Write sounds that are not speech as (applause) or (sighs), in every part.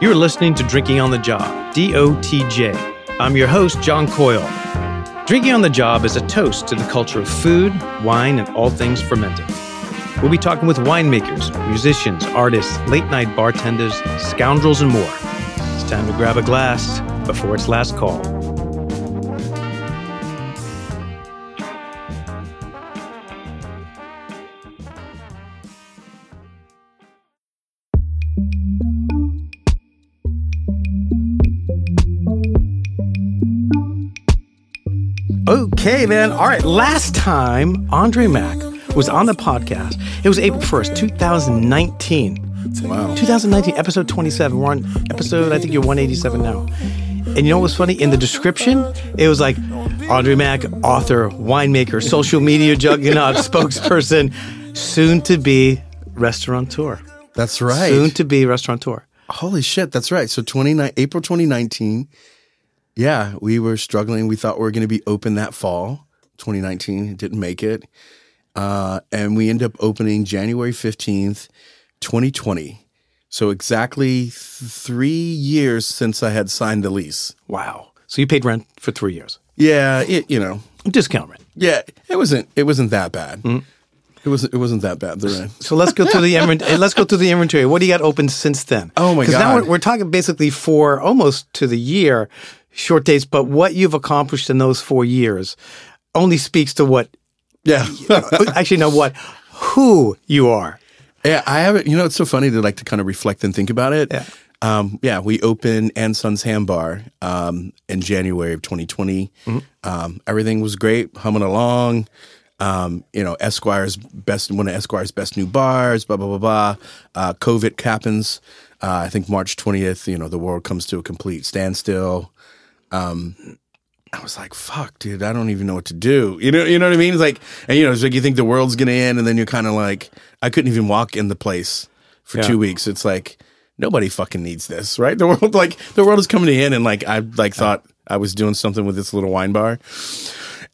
You're listening to Drinking on the Job, DOTJ. I'm your host, John Coyle. Drinking on the Job is a toast to the culture of food, wine, and all things fermenting. We'll be talking with winemakers, musicians, artists, late night bartenders, scoundrels, and more. It's time to grab a glass before its last call. Okay, man. All right. Last time Andre Mack was on the podcast, it was April 1st, 2019. Wow. 2019, episode 27. We're on episode, I think you're 187 now. And you know what was funny? In the description, it was like Andre Mack, author, winemaker, social media juggernaut, (laughs) spokesperson, soon to be restaurateur. That's right. Soon to be restaurateur. Holy shit, that's right. So 29 April 2019. Yeah, we were struggling. We thought we were going to be open that fall, 2019. Didn't make it. Uh, and we end up opening January 15th, 2020. So exactly th- three years since I had signed the lease. Wow. So you paid rent for three years. Yeah, it, you know, Discount rent. yeah, it wasn't it wasn't that bad. It wasn't it wasn't that bad. The rent. So let's go through the inventory. (laughs) let's go through the inventory. What do you got open since then? Oh, my god! Because now we're, we're talking basically for almost to the year, short days. But what you've accomplished in those four years only speaks to what. Yeah. (laughs) actually, no, what who you are. Yeah, I haven't. You know, it's so funny to like to kind of reflect and think about it. Yeah. Um, yeah, we opened And Sons Ham Bar um, in January of 2020. Mm-hmm. Um, everything was great, humming along. Um, you know, Esquire's best, one of Esquire's best new bars. Blah blah blah blah. Uh, COVID happens. Uh, I think March 20th. You know, the world comes to a complete standstill. Um, I was like, "Fuck, dude, I don't even know what to do." You know, you know what I mean? It's like, and you know, it's like you think the world's gonna end, and then you're kind of like, I couldn't even walk in the place for Yeah. two weeks. It's like nobody fucking needs this, right? The world, (laughs) like, the world is coming to end, and like, I like thought I was doing something with this little wine bar,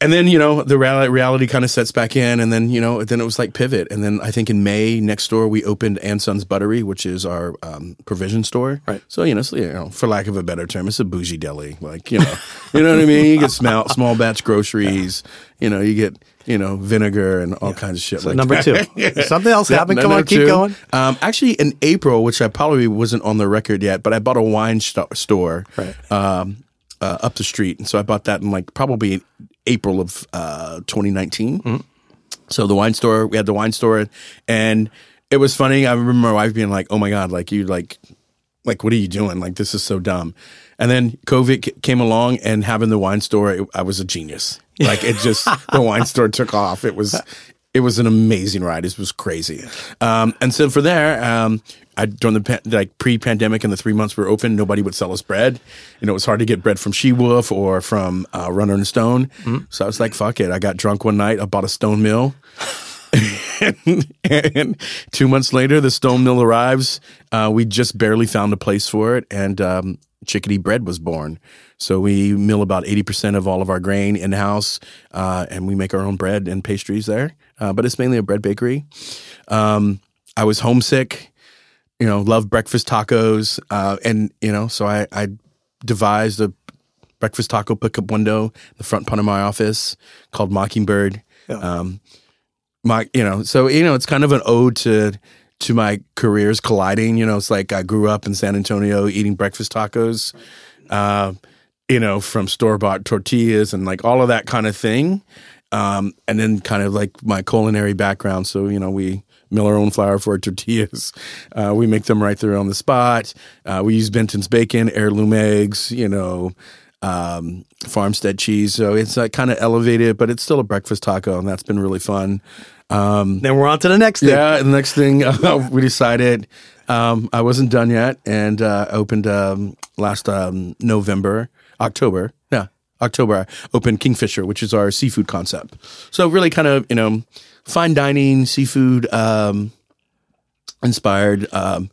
and then you know, the reality, reality kind of sets back in, and then you know, then it was like pivot, and then I think in May next door we opened And Sons Buttery, which is our um, provision store, Right. So you know, so, you know, for lack of a better term, it's a bougie deli, like you know, you know what I mean. You get small small batch groceries, you know, you get you know vinegar and all kinds of shit. So like number that. two. (laughs) Something else Yeah, happened. Come on, keep two. going. Um, actually, in April, which I probably wasn't on the record yet, but I bought a wine sto- store Right. um, uh, up the street, and so I bought that in like probably April of uh, 2019. Mm-hmm. So the wine store, we had the wine store, and it was funny. I remember my wife being like, "Oh my god, like you like." Like, what are you doing? Like, this is so dumb. And then COVID came along, and having the wine store, it, I was a genius. Like, it just the wine store took off. It was it was an amazing ride. It was crazy. Um, and so for there, um, I during the like pre-pandemic and the three months we were open, nobody would sell us bread. You know, it was hard to get bread from She Wolf or from uh, Runner and Stone. So I was like, "Fuck it!" I got drunk one night. I bought a Stone Mill. and, (laughs) and two months later, the stone mill arrives. Uh, we just barely found a place for it, and um, Chickadee Bread was born. So we mill about eighty percent of all of our grain in house, uh, and we make our own bread and pastries there. Uh, but it's mainly a bread bakery. Um, I was homesick, you know, love breakfast tacos, uh, and you know, so I, I devised a breakfast taco pickup window in the front part of my office called Mockingbird. Um, my you know so you know it's kind of an ode to to my careers colliding you know it's like i grew up in san antonio eating breakfast tacos uh, you know from store bought tortillas and like all of that kind of thing. Um, and then kind of like my culinary background. So you know we mill our own flour for our tortillas. (laughs) Uh, we make them right there on the spot. Uh, we use benton's bacon heirloom eggs you know um, farmstead cheese. So it's like kind of elevated but it's still a breakfast taco and that's been really fun um, Then we're on to the next thing. yeah, the next thing uh, (laughs) we decided um, I wasn't done yet, and uh, opened um, last um, November, October. Yeah, October. I opened Kingfisher, which is our seafood concept. So really, kind of you know, fine dining seafood um, inspired. Um,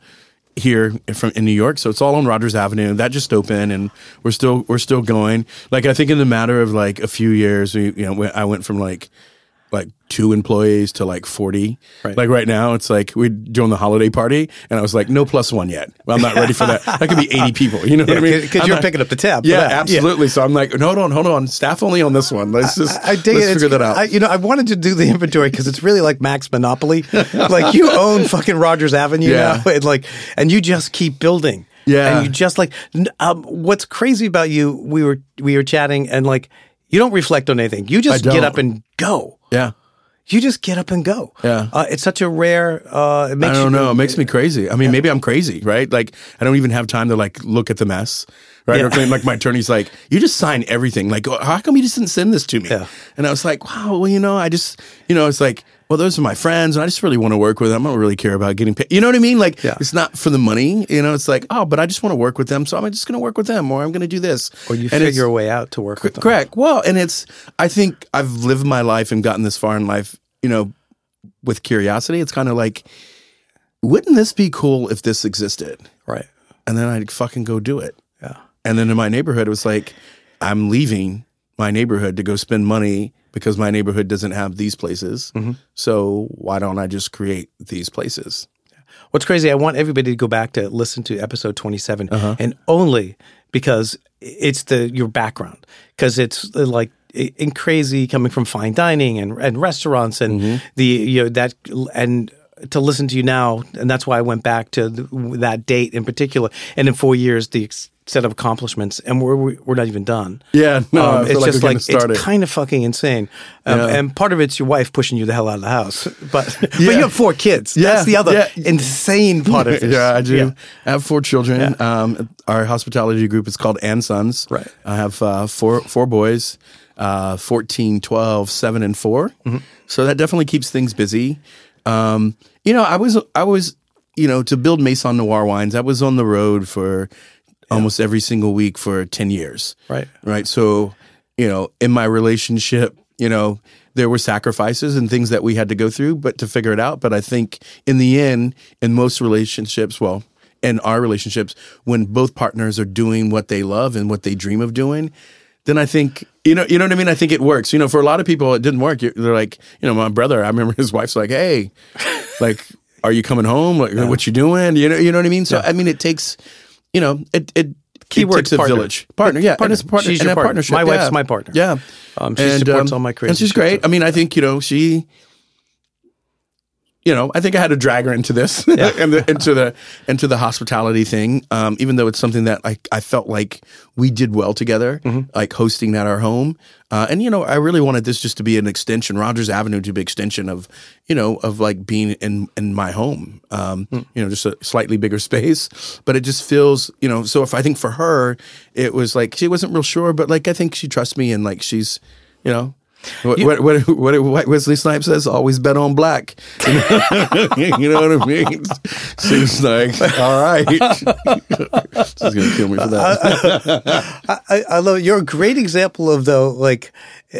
here from in New York, so it's all on Rogers Avenue. That just opened, and we're still we're still going. Like I think in the matter of like a few years, we you know I went from like like two employees to like 40. Right. Like right now, it's like we're doing the holiday party, and I was like, no plus one yet. Well, I'm not ready for that. (laughs) That could be 80 people. You know what I mean? because you're not- picking up the tab. Yeah, that. absolutely. So I'm like, no, hold on, hold on. Staff only on this one. Let's just I dig let's it. figure It's- that out. I, you know, I wanted to do the inventory because it's really like Max Monopoly. (laughs) like you own fucking Rogers Avenue Yeah. now, and like, and you just keep building. Yeah. and you just like. Um, what's crazy about you? We were we were chatting, and like, you don't reflect on anything. You just get up and go. Yeah. You just get up and go. Yeah. uh, it's such a rare. Uh, it makes I don't you, know. It makes me crazy. I mean, maybe I'm crazy, right? Like I don't even have time to like look at the mess, right? Yeah. Or like my attorney's like, you just sign everything. Like, "Oh, how come you just didn't send this to me? Yeah. And I was like, wow. Well, you know, I just, you know, it's like, well, those are my friends, and I just really want to work with them. I don't really care about getting paid. You know what I mean? Like, Yeah. it's not for the money. You know, it's like, oh, but I just want to work with them, so I'm just going to work with them, or I'm going to do this. Or you And figure a way out to work with them. Correct. Well, and it's I think I've lived my life and gotten this far in life, you know, with curiosity. It's kind of like, wouldn't this be cool if this existed? Right. And then I'd fucking go do it. Yeah. And then in my neighborhood, it was like, I'm leaving my neighborhood to go spend money because my neighborhood doesn't have these places. Mm-hmm. So why don't I just create these places? What's crazy, I want everybody to go back to listen to episode 27 Uh-huh. and only because it's the your background because it's uh, like in crazy coming from fine dining and and restaurants and Mm-hmm. the you know that and to listen to you now and that's why I went back to the, that date in particular and in 4 years the ex- set of accomplishments and we're we're not even done. Yeah, no, Um, it's like just like started. it's kind of fucking insane, um, Yeah. and part of it's your wife pushing you the hell out of the house. But (laughs) but you have four kids. Yeah, That's the other yeah. insane part of (laughs) this. Yeah, I do. Yeah. I have four children. Um, our hospitality group is called And Sons. Right. I have uh, four four boys, uh, 14, 12, 7, and 4 Mm-hmm. So that definitely keeps things busy. Um, you know, I was I was you know to build Maison Noir wines. I was on the road for almost every single week for ten years. Right. Right. So you know, in my relationship, you know. There were sacrifices and things that we had to go through, but to figure it out. But I think in the end, in most relationships, well, in our relationships, when both partners are doing what they love and what they dream of doing, then I think you know, you know what I mean. I think it works. You know, for a lot of people, it didn't work. They're like, you know, my brother. I remember (laughs) his wife's like, "Hey, like, are you coming home? Like, what you doing? You know, you know what I mean." So, I mean, it takes, you know, it it Key it word, takes a partner. village partner. Yeah, Partner. and partner. She's and your partner. partnership. My wife's yeah. my partner. Yeah, Um, she supports all my crazy and she's great. so- I mean, I think you know she you know, I think I had to drag her into this, (laughs) and the, into the into the hospitality thing. Um, even though it's something that I I felt like we did well together, Mm-hmm. like hosting at our home. Uh, and you know, I really wanted this just to be an extension, Rogers Avenue to be extension of, you know, of like being in in my home. Um, Hmm. You know, just a slightly bigger space, but it just feels, you know. So if I think for her, it was like she wasn't real sure, but like I think she trusts me and like she's, you know. What, what, what, what, what Wesley Snipes says, always bet on black. You (laughs) know, you know what I mean? (laughs) She's like, all right. (laughs) She's going to kill me for that. I, I, I love you're a great example of though like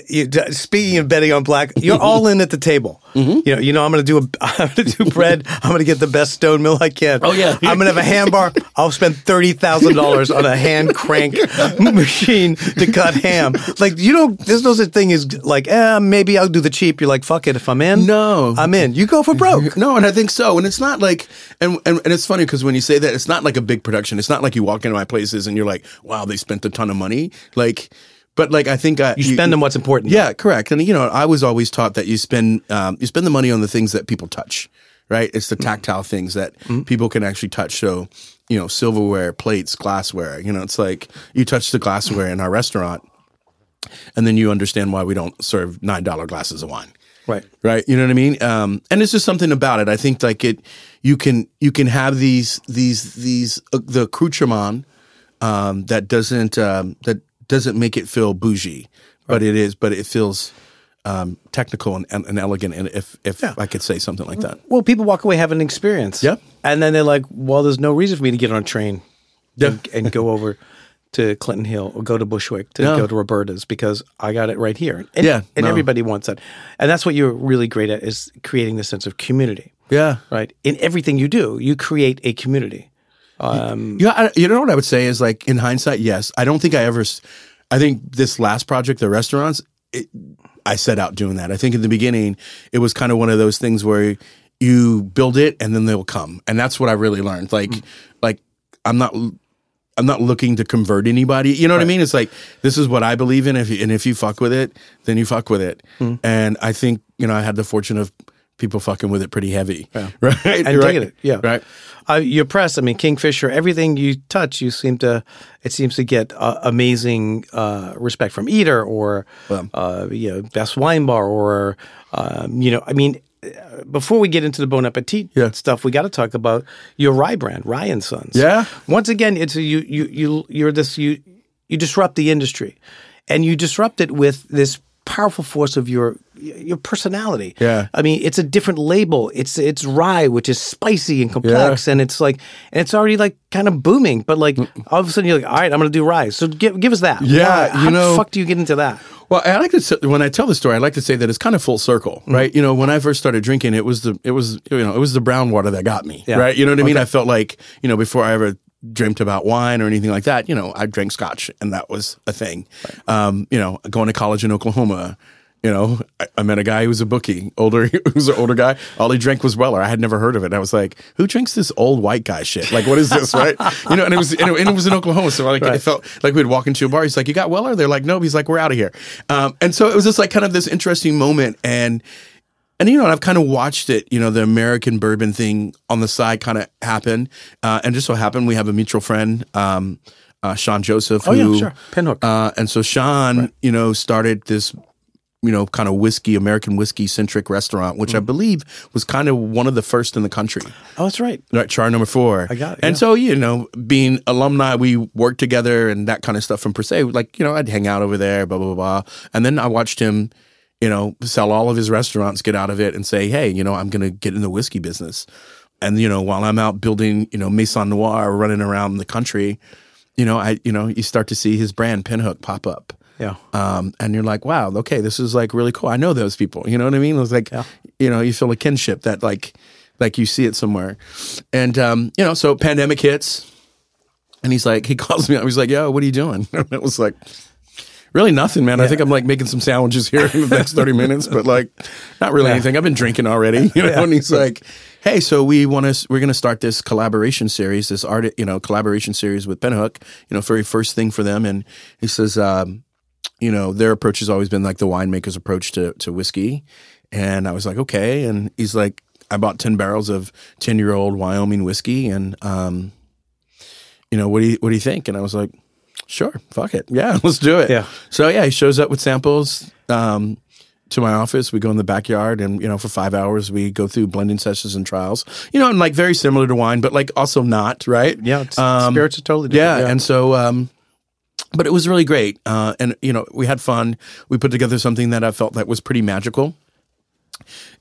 you, speaking of betting on black you're all in at the table (laughs) Mm-hmm. you know you know I'm gonna do a (laughs) I'm gonna do bread I'm gonna get the best stone mill I can Oh, yeah. I'm gonna have a hand bar I'll spend thirty thousand dollars on a hand crank (laughs) machine to cut ham like you don't there's no such thing as like eh maybe I'll do the cheap you're like fuck it if I'm in No. I'm in you go for broke No, and I think so. And it's not like, and and, and it's funny because when you say that, it's not like a big production. It's not like you walk into my places and you're like, wow, they spent a ton of money. Like, but like I think I, you spend on what's important Yeah, correct. And you know, I was always taught that you spend um, you spend the money on the things that people touch, right? It's the tactile things that people can actually touch. So, you know, silverware, plates, glassware. You know, it's like you touch the glassware in our restaurant, and then you understand why we don't serve nine dollar glasses of wine right right you know what i mean um and it's just something about it i think like it you can you can have these these these uh, the accoutrement um that doesn't um that doesn't make it feel bougie but it is but it feels um technical and, and, and elegant and if if i could say something like that well people walk away having an experience Yeah. and then they're like well there's no reason for me to get on a train Yeah. and, and go over to Clinton Hill or go to Bushwick to Yeah. go to Roberta's because I got it right here. And, Yeah, and no. everybody wants that. And that's what you're really great at is creating the sense of community, yeah right? In everything you do, you create a community. Um, Yeah, I, you know what I would say is like in hindsight, yes. I don't think I ever. I think this last project, the restaurants, it, I set out doing that. I think in the beginning it was kind of one of those things where you build it and then they'll come, and that's what I really learned. Like, Mm. like I'm not. I'm not looking to convert anybody. You know what I mean? It's like this is what I believe in. If you, and if you fuck with it, then you fuck with it. Mm. And I think you know I had the fortune of people fucking with it pretty heavy, (laughs) right? and right? it. Yeah, right. Uh, your press, I mean, Kingfisher, everything you touch, you seem to. It seems to get uh, amazing uh, respect from Eater or uh, you know Best Wine Bar or um, you know, I mean. Before we get into the Bon Appetit Yeah. stuff, we got to talk about your rye brand, Rye and Sons. Yeah. Once again, it's a, you you you you're this you you disrupt the industry, and you disrupt it with this powerful force of your your personality. Yeah. I mean, it's a different label. It's it's rye, which is spicy and complex, and it's like, and it's already like kind of booming. But like all of a sudden, you're like, all right, I'm going to do rye. So give give us that. Yeah, Why- you how know- the fuck do you get into that? Well, I like to say, when I tell the story, I like to say that it's kind of full circle, Mm-hmm. right? You know, when I first started drinking, it was the it was you know it was the brown water that got me, Yeah. right? You know what I mean? I felt like you know before I ever dreamt about wine or anything like that, you know, I drank scotch and that was a thing. Um, you know, going to college in Oklahoma. You know, I, I met a guy who was a bookie, older, (laughs) who was an older guy. All he drank was Weller. I had never heard of it. I was like, "Who drinks this old white guy shit? Like, what is this?" right? You know, and it was, and it, and it was in Oklahoma, so like, I felt like we'd walk into a bar. He's like, "You got Weller?" They're like, "No." He's like, "We're out of here." Um, and so it was just like kind of this interesting moment, and and you know, I've kind of watched it, you know, the American bourbon thing on the side kind of happen, uh, and just so happened we have a mutual friend, um, uh, Sean Joseph, Oh, yeah, who, sure. Pinhook. uh, and so Sean, you know, started this, you know, kind of whiskey, American whiskey centric restaurant, which I Mm. believe was kind of one of the first in the country. Oh, that's right. Right, char number four. I got it, And yeah. so, you know, being alumni, we worked together and that kind of stuff from per se. Like, you know, I'd hang out over there, blah, blah, blah, blah. And then I watched him, you know, sell all of his restaurants, get out of it and say, hey, you know, I'm going to get in the whiskey business. And, you know, while I'm out building, you know, Maison Noir, running around the country, you know, I, you know, you start to see his brand Pinhook pop up. Yeah. Um, and you're like, wow, okay, this is like really cool. I know those people. You know what I mean? It was like, you know, you feel a kinship that like, like you see it somewhere. And, um, you know, so pandemic hits and he's like, he (laughs) calls me up. He's like, yo, what are you doing? (laughs) And it was like, really nothing, man. I think I'm like making some sandwiches here in the next 30 minutes, but like not really anything. I've been drinking already, you know, (laughs) and he's like, Hey, so we want to, we're going to start this collaboration series, this art, you know, collaboration series with Pinhook, you know, very first thing for them. And he says, um, you know, their approach has always been like the winemaker's approach to, to whiskey. And I was like, okay. And he's like, I bought 10 barrels of 10 year old Wyoming whiskey. And, um, you know, what do you, what do you think? And I was like, sure, fuck it. Yeah, (laughs) let's do it. Yeah. So yeah, he shows up with samples, um, to my office. We go in the backyard and, you know, for five hours we go through blending sessions and trials, you know, and like very similar to wine, but like also not, right? Yeah. It's, Um, spirits are totally different. Yeah, different. and so, um, but it was really great, uh, and you know, we had fun. We put together something that I felt that was pretty magical,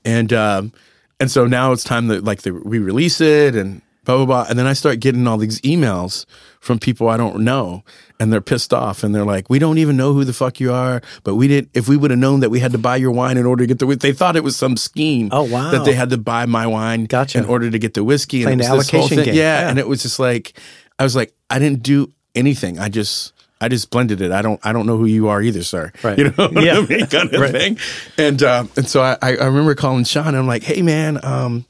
and um, and so now it's time that like the, we release it and blah blah blah, and then I start getting all these emails from people I don't know, and they're pissed off, and they're like, "We don't even know who the fuck you are, but we did. If we would have known that we had to buy your wine in order to get the, they thought it was some scheme. Oh, wow. that they had to buy my wine, Gotcha. in order to get the whiskey, Playing and it the was this whole allocation thing. game. Yeah, Yeah. and it was just like I was like, I didn't do anything. I just I just blended it. I don't I don't know who you are either, sir. Right. You know Yeah. I mean? (laughs) Kind of Right. thing. And uh, and so I, I remember calling Sean and I'm like, hey man, um,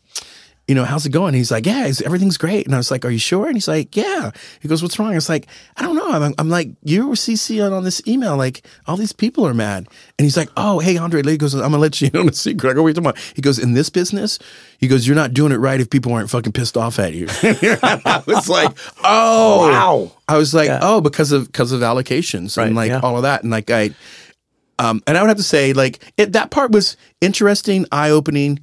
you know, how's it going? He's like, yeah, everything's great. And I was like, are you sure? And he's like, yeah. He goes, what's wrong? I was like, I don't know. I'm, I'm like, you were CCing on this email. Like, all these people are mad. And he's like, oh, hey, Andre. He goes, I'm going to let you in on a secret. I go, wait, tomorrow. He goes, in this business, he goes, you're not doing it right if people aren't fucking pissed off at you. (laughs) I was like, oh. Wow. I was like, Yeah. oh, because of because of allocations Right, and like yeah. all of that. And like I um and I would have to say, like, it that part was interesting, eye opening.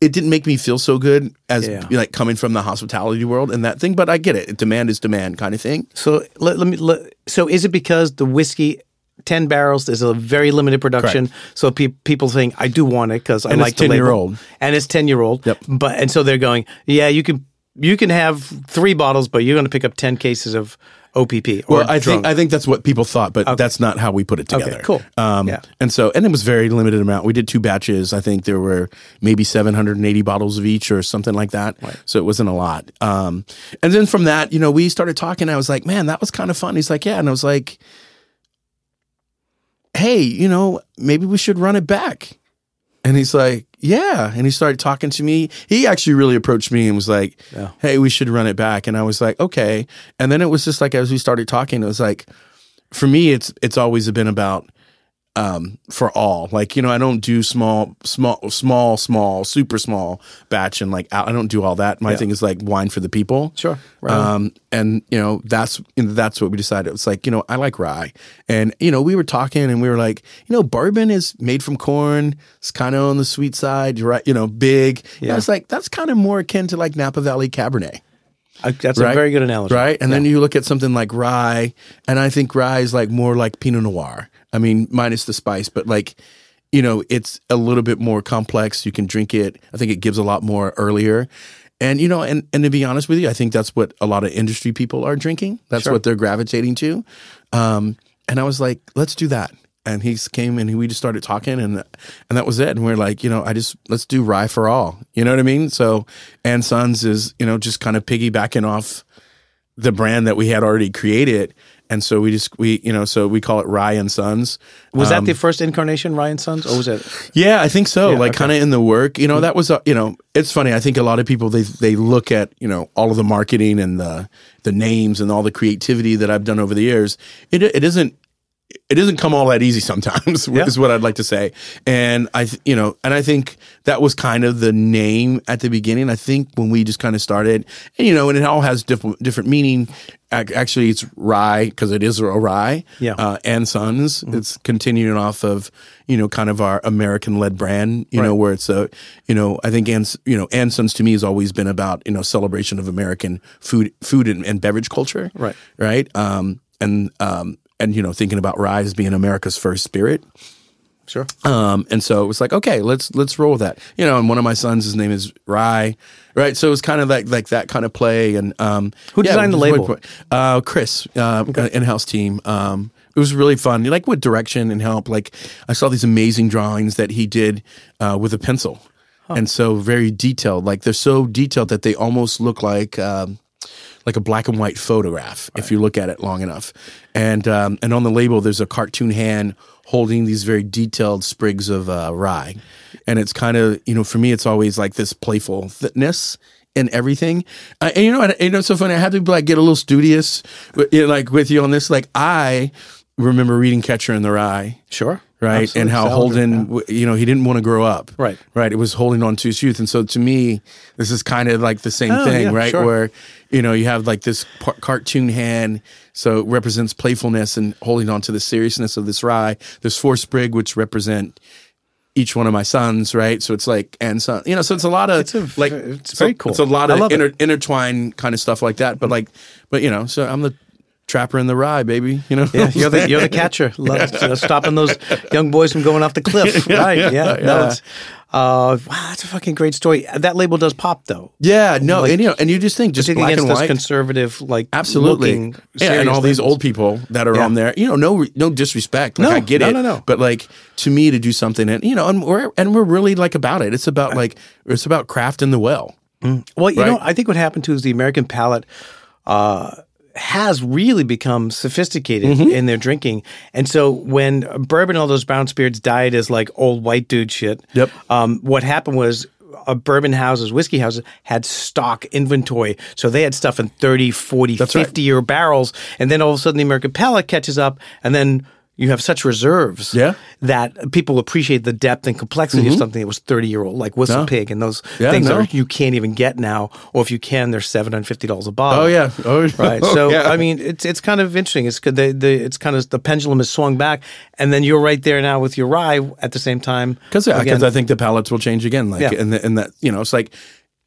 It didn't make me feel so good as Yeah. like coming from the hospitality world and that thing, but I get it. Demand is demand kind of thing. So let, let me. Let, so is it because the whiskey, ten barrels, is a very limited production? So pe- people think I do want it because I And it's like the 10 year old. and it's ten year old. Yep. But and so they're going, yeah, you can you can have three bottles, but you're going to pick up ten cases of OPP. Or Well, I drunk. think I think that's what people thought, but that's not how we put it together. cool. Um, Yeah. And so, and it was very limited amount. We did two batches. I think there were maybe 780 bottles of each or something like that. So it wasn't a lot. Um, and then from that, you know, we started talking. I was like, man, that was kind of fun. He's like, yeah. And I was like, hey, you know, maybe we should run it back. And he's like, yeah. And he started talking to me. He actually really approached me and was like, Yeah. hey, we should run it back. And I was like, okay. And then it was just like, as we started talking, it was like, for me, it's, it's always been about, um, for all. Like, you know, I don't do small, small, small, small, super small batch and like, I don't do all that. My Yeah. thing is like wine for the people. Sure. Right. Um, and you know, that's, you know, that's what we decided. It's like, you know, I like rye and, you know, we were talking and we were like, you know, bourbon is made from corn. It's kind of on the sweet side, right? You know, big. Yeah. Yeah. it's like, that's kind of more akin to like Napa Valley Cabernet I- that's right? a very good analogy. right? And then you look at something like rye, and I think rye is like more like Pinot Noir. I mean, minus the spice, but like, you know, it's a little bit more complex. You can drink it. I think it gives a lot more earlier. And you know, and and to be honest with you, I think that's what a lot of industry people are drinking. That's Sure. what they're gravitating to. Um, and I was like, let's do that. And he came and we just started talking, and and that was it. And we're like, you know, I just let's do rye for all. You know what I mean? So, and Sons is you know just kind of piggybacking off the brand that we had already created. And so we just we you know so we call it Rye and Sons. Was Um, that the first incarnation, Rye and Sons, or was it? yeah, I think so. Yeah, like okay. kind of in the work, you know, that was a, you know, it's funny. I think a lot of people they they look at you know all of the marketing and the the names and all the creativity that I've done over the years. It it isn't it doesn't come all that easy sometimes (laughs) Yeah. is what I'd like to say. And I, th- you know, and I think that was kind of the name at the beginning. I think when we just kind of started and, you know, and it all has different, different meaning. Actually, it's rye because it is a rye. Yeah. Uh, and Sons. It's continuing off of, you know, kind of our American led brand, you know, where it's a, you know, I think, and, you know, and Sons to me has always been about, you know, celebration of American food, food and, and beverage culture. Right. Right. Um, and, um, and, you know, thinking about rye as being America's first spirit. Sure. Um, and so it was like, okay, let's let's roll with that. You know, and one of my sons, his name is Rye, right? So it was kind of like like that kind of play. And um, Who designed the label? what- Uh, Chris, uh, in-house team. Um, it was really fun. Like with direction and help. Like I saw these amazing drawings that he did uh, with a pencil, and so very detailed. Like they're so detailed that they almost look like. Um, like a black and white photograph if you look at it long enough. And um, and on the label, there's a cartoon hand holding these very detailed sprigs of uh, rye, and it's kind of you know for me, it's always like this playfulness in everything. Uh, and you know, and, you know, it's so funny. I had to like get a little studious, you know, like with you on this. Like I remember reading Catcher in the Rye Sure. Right? Absolutely. And how Holden, yeah. you know, he didn't want to grow up, Right. Right. It was holding on to his youth, and so to me, this is kind of like the same Oh, thing, yeah, right? sure. Where you know you have like this par- cartoon hand, so it represents playfulness and holding on to the seriousness of this rye. There's four sprig, which represent each one of my sons, right? So it's like and son, you know, so it's a lot of It's a- like it's so- very cool. It's a lot of inter- intertwined kind of stuff like that, but like, but you know, so I'm the trapper in the rye, baby. You know, Yeah, you're the you're the catcher, (laughs) Love, stopping those young boys from going off the cliff. (laughs) right? Yeah. yeah, No, it's, uh, wow, that's a fucking great story. That label does pop though. yeah, no, Like- and you know, and you just think just black against and white. conservative, like Absolutely. looking Yeah, and all these old people that are Yeah. on there, you know, no no disrespect. Like No, I get no, it. no, no. But like to me to do something and you know, and we're and we're really like about it. It's about like it's about craft in the well. Well, you know, I think what happened too is the American palate uh, has really become sophisticated Mm-hmm. in their drinking, and so when bourbon, and all those brown spirits died as like old white dude shit. Yep. Um, what happened was. Uh, bourbon houses, whiskey houses had stock inventory. So they had stuff in 30, 40, right. 50 year barrels. And then all of a sudden the American palate catches up and then you have such reserves Yeah. that people appreciate the depth and complexity of something that was 30 year old, like Whistle Mm-hmm. No. Pig and those Yeah, things no. are you can't even get now, or if you can, they're seven hundred fifty dollars a bottle. Oh yeah. Oh right. (laughs) oh, So yeah. I mean, it's it's kind of interesting. It's. The, the it's kind of the pendulum is swung back, and then you're right there now with your rye at the same time. Because yeah, Again, I think the palates will change again. Like, Yeah. and the, and that you know, it's like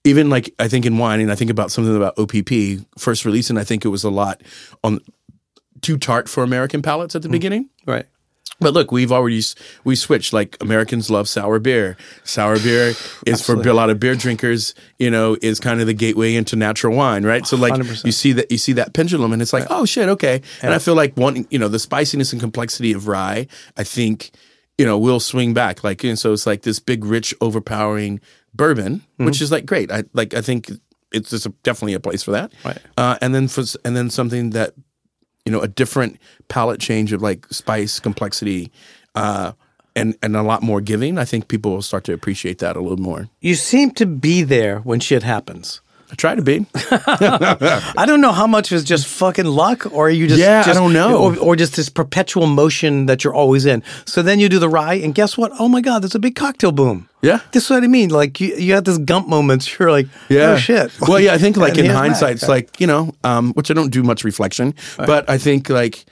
even like I think in wine, and I think about something about OPP first release, and I think it was a lot on too tart for American palates at the beginning. right. But look, we've already we switched. Like Americans love sour beer. Sour beer is for (laughs) a lot of beer drinkers. You know, is kind of the gateway into natural wine, right? So like 100%. you see that you see that pendulum, and it's like, oh shit, okay. And I feel like one, you know, the spiciness and complexity of rye, I think, you know, will swing back. Like, and so it's like this big, rich, overpowering bourbon, Mm-hmm. which is like great. I like. I think it's just a, definitely a place for that. Right. Uh, and then for and then something that you know, a different palate change of like spice complexity uh, and and a lot more giving, I think people will start to appreciate that a little more. You seem to be there when shit happens. I try to be. (laughs) (laughs) I don't know how much is just fucking luck, or you just Yeah, I don't know. or, or just this perpetual motion that you're always in. So then you do the rye, and guess what? Oh my god, there's a big cocktail boom. Yeah. this is what I mean. Like you, you have this gump moments. (laughs) You're like, oh shit. Well, yeah, I think like in hindsight, it's like you know, um, which I don't do much reflection, but I think like,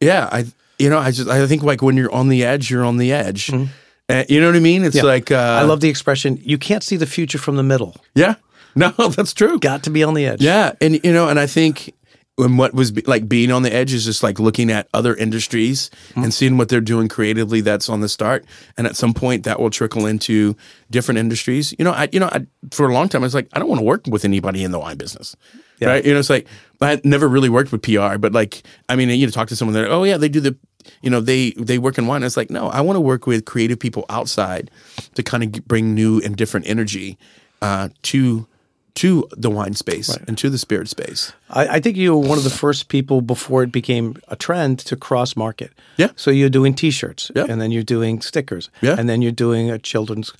yeah, I you know, I just I think like when you're on the edge, you're on the edge. Uh, you know what I mean? It's Mm-hmm. Yeah. like uh, I love the expression. You can't see the future from the middle. yeah, (laughs) no, (laughs) that's true. Got to be on the edge. Yeah, and you know, and I think when what was be, like being on the edge is just like looking at other industries Mm-hmm. and seeing what they're doing creatively. That's on the start, and at some point that will trickle into different industries. You know, I you know, I, for a long time I was like, I don't want to work with anybody in the wine business. Right? You know, it's like I never really worked with PR, but like, I mean, you know, talk to someone that, oh yeah, they do the, you know, they they work in wine. It's like, no, I want to work with creative people outside to kind of bring new and different energy uh, to to the wine space and to the spirit space. I, I think you were one of the first people before it became a trend to cross market. Yeah. So you're doing T-shirts, Yeah. and then you're doing stickers, Yeah. and then you're doing a children's